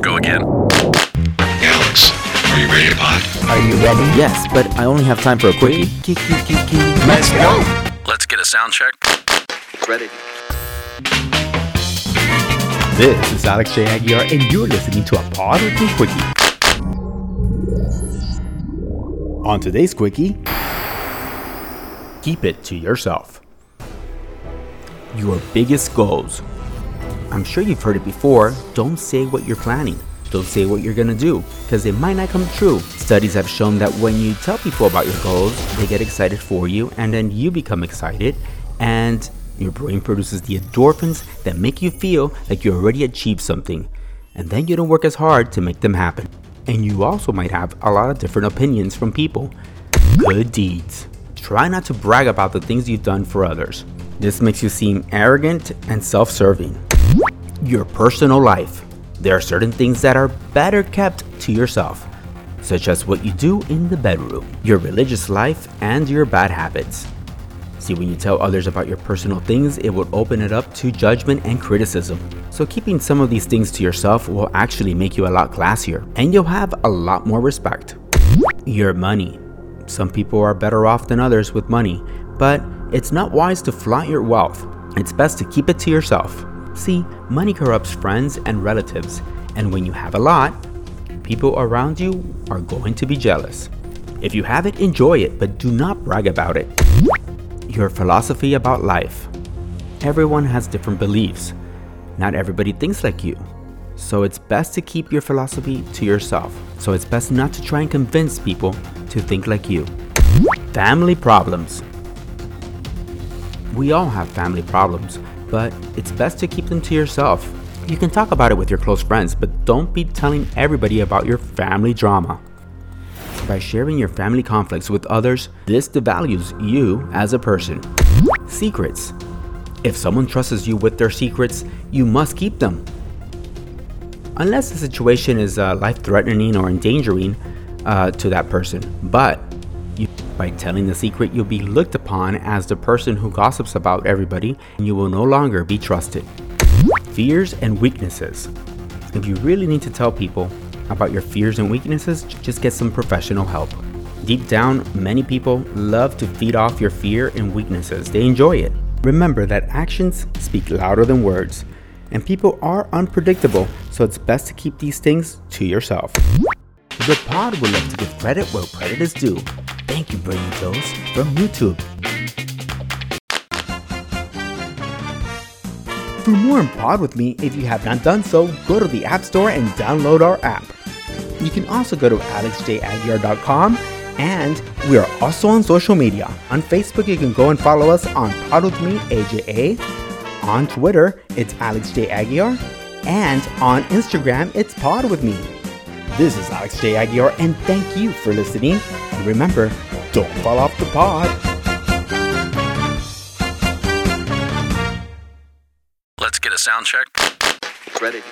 Let's go again. Alex, are you ready to pod? Are you ready? Yes, but I only have time for a quickie. Let's go. Let's get a sound check. Ready. This is Alex J. Aguiar, and you're listening to a Pod with Me Quickie. On today's Quickie, keep it to yourself. Your biggest goals. I'm sure you've heard it before. Don't say what you're planning. Don't say what you're gonna do, because it might not come true. Studies have shown that when you tell people about your goals, they get excited for you, and then you become excited, and your brain produces the endorphins that make you feel like you already achieved something. And then you don't work as hard to make them happen. And you also might have a lot of different opinions from people. Good deeds. Try not to brag about the things you've done for others. This makes you seem arrogant and self serving. Your personal life. There are certain things that are better kept to yourself, such as what you do in the bedroom, your religious life, and your bad habits. See, when you tell others about your personal things, it will open it up to judgment and criticism. So, keeping some of these things to yourself will actually make you a lot classier, and you'll have a lot more respect. Your money. Some people are better off than others with money, but it's not wise to flaunt your wealth. It's best to keep it to yourself. See, money corrupts friends and relatives, and when you have a lot, people around you are going to be jealous. If you have it, enjoy it, but do not brag about it. Your philosophy about life. Everyone has different beliefs. Not everybody thinks like you. So it's best to keep your philosophy to yourself. So it's best not to try and convince people to think like you. Family problems. We all have family problems, but it's best to keep them to yourself. You can talk about it with your close friends, but don't be telling everybody about your family drama. By sharing your family conflicts with others, this devalues you as a person. Secrets. If someone trusts you with their secrets, you must keep them. Unless the situation is uh, life threatening or endangering uh, to that person. But you, by telling the secret, you'll be looked upon as the person who gossips about everybody, and you will no longer be trusted. Fears and weaknesses. If you really need to tell people about your fears and weaknesses, just get some professional help. Deep down, many people love to feed off your fear and weaknesses. They enjoy it. Remember that actions speak louder than words, and people are unpredictable, so it's best to keep these things to yourself. The pod would love to give credit where credit is due. Thank you, Brainy Dose from YouTube. For more Pod with me, if you have not done so, go to the App Store and download our app. You can also go to alexjaguiar.com and we are also on social media. On Facebook, you can go and follow us on Pod with Me, AJA. On Twitter, it's Alex J. Aguiar. And on Instagram, it's Pod with Me. This is Alex J. Aguiar, and thank you for listening. And remember, don't fall off the pod. Let's get a sound check. Ready.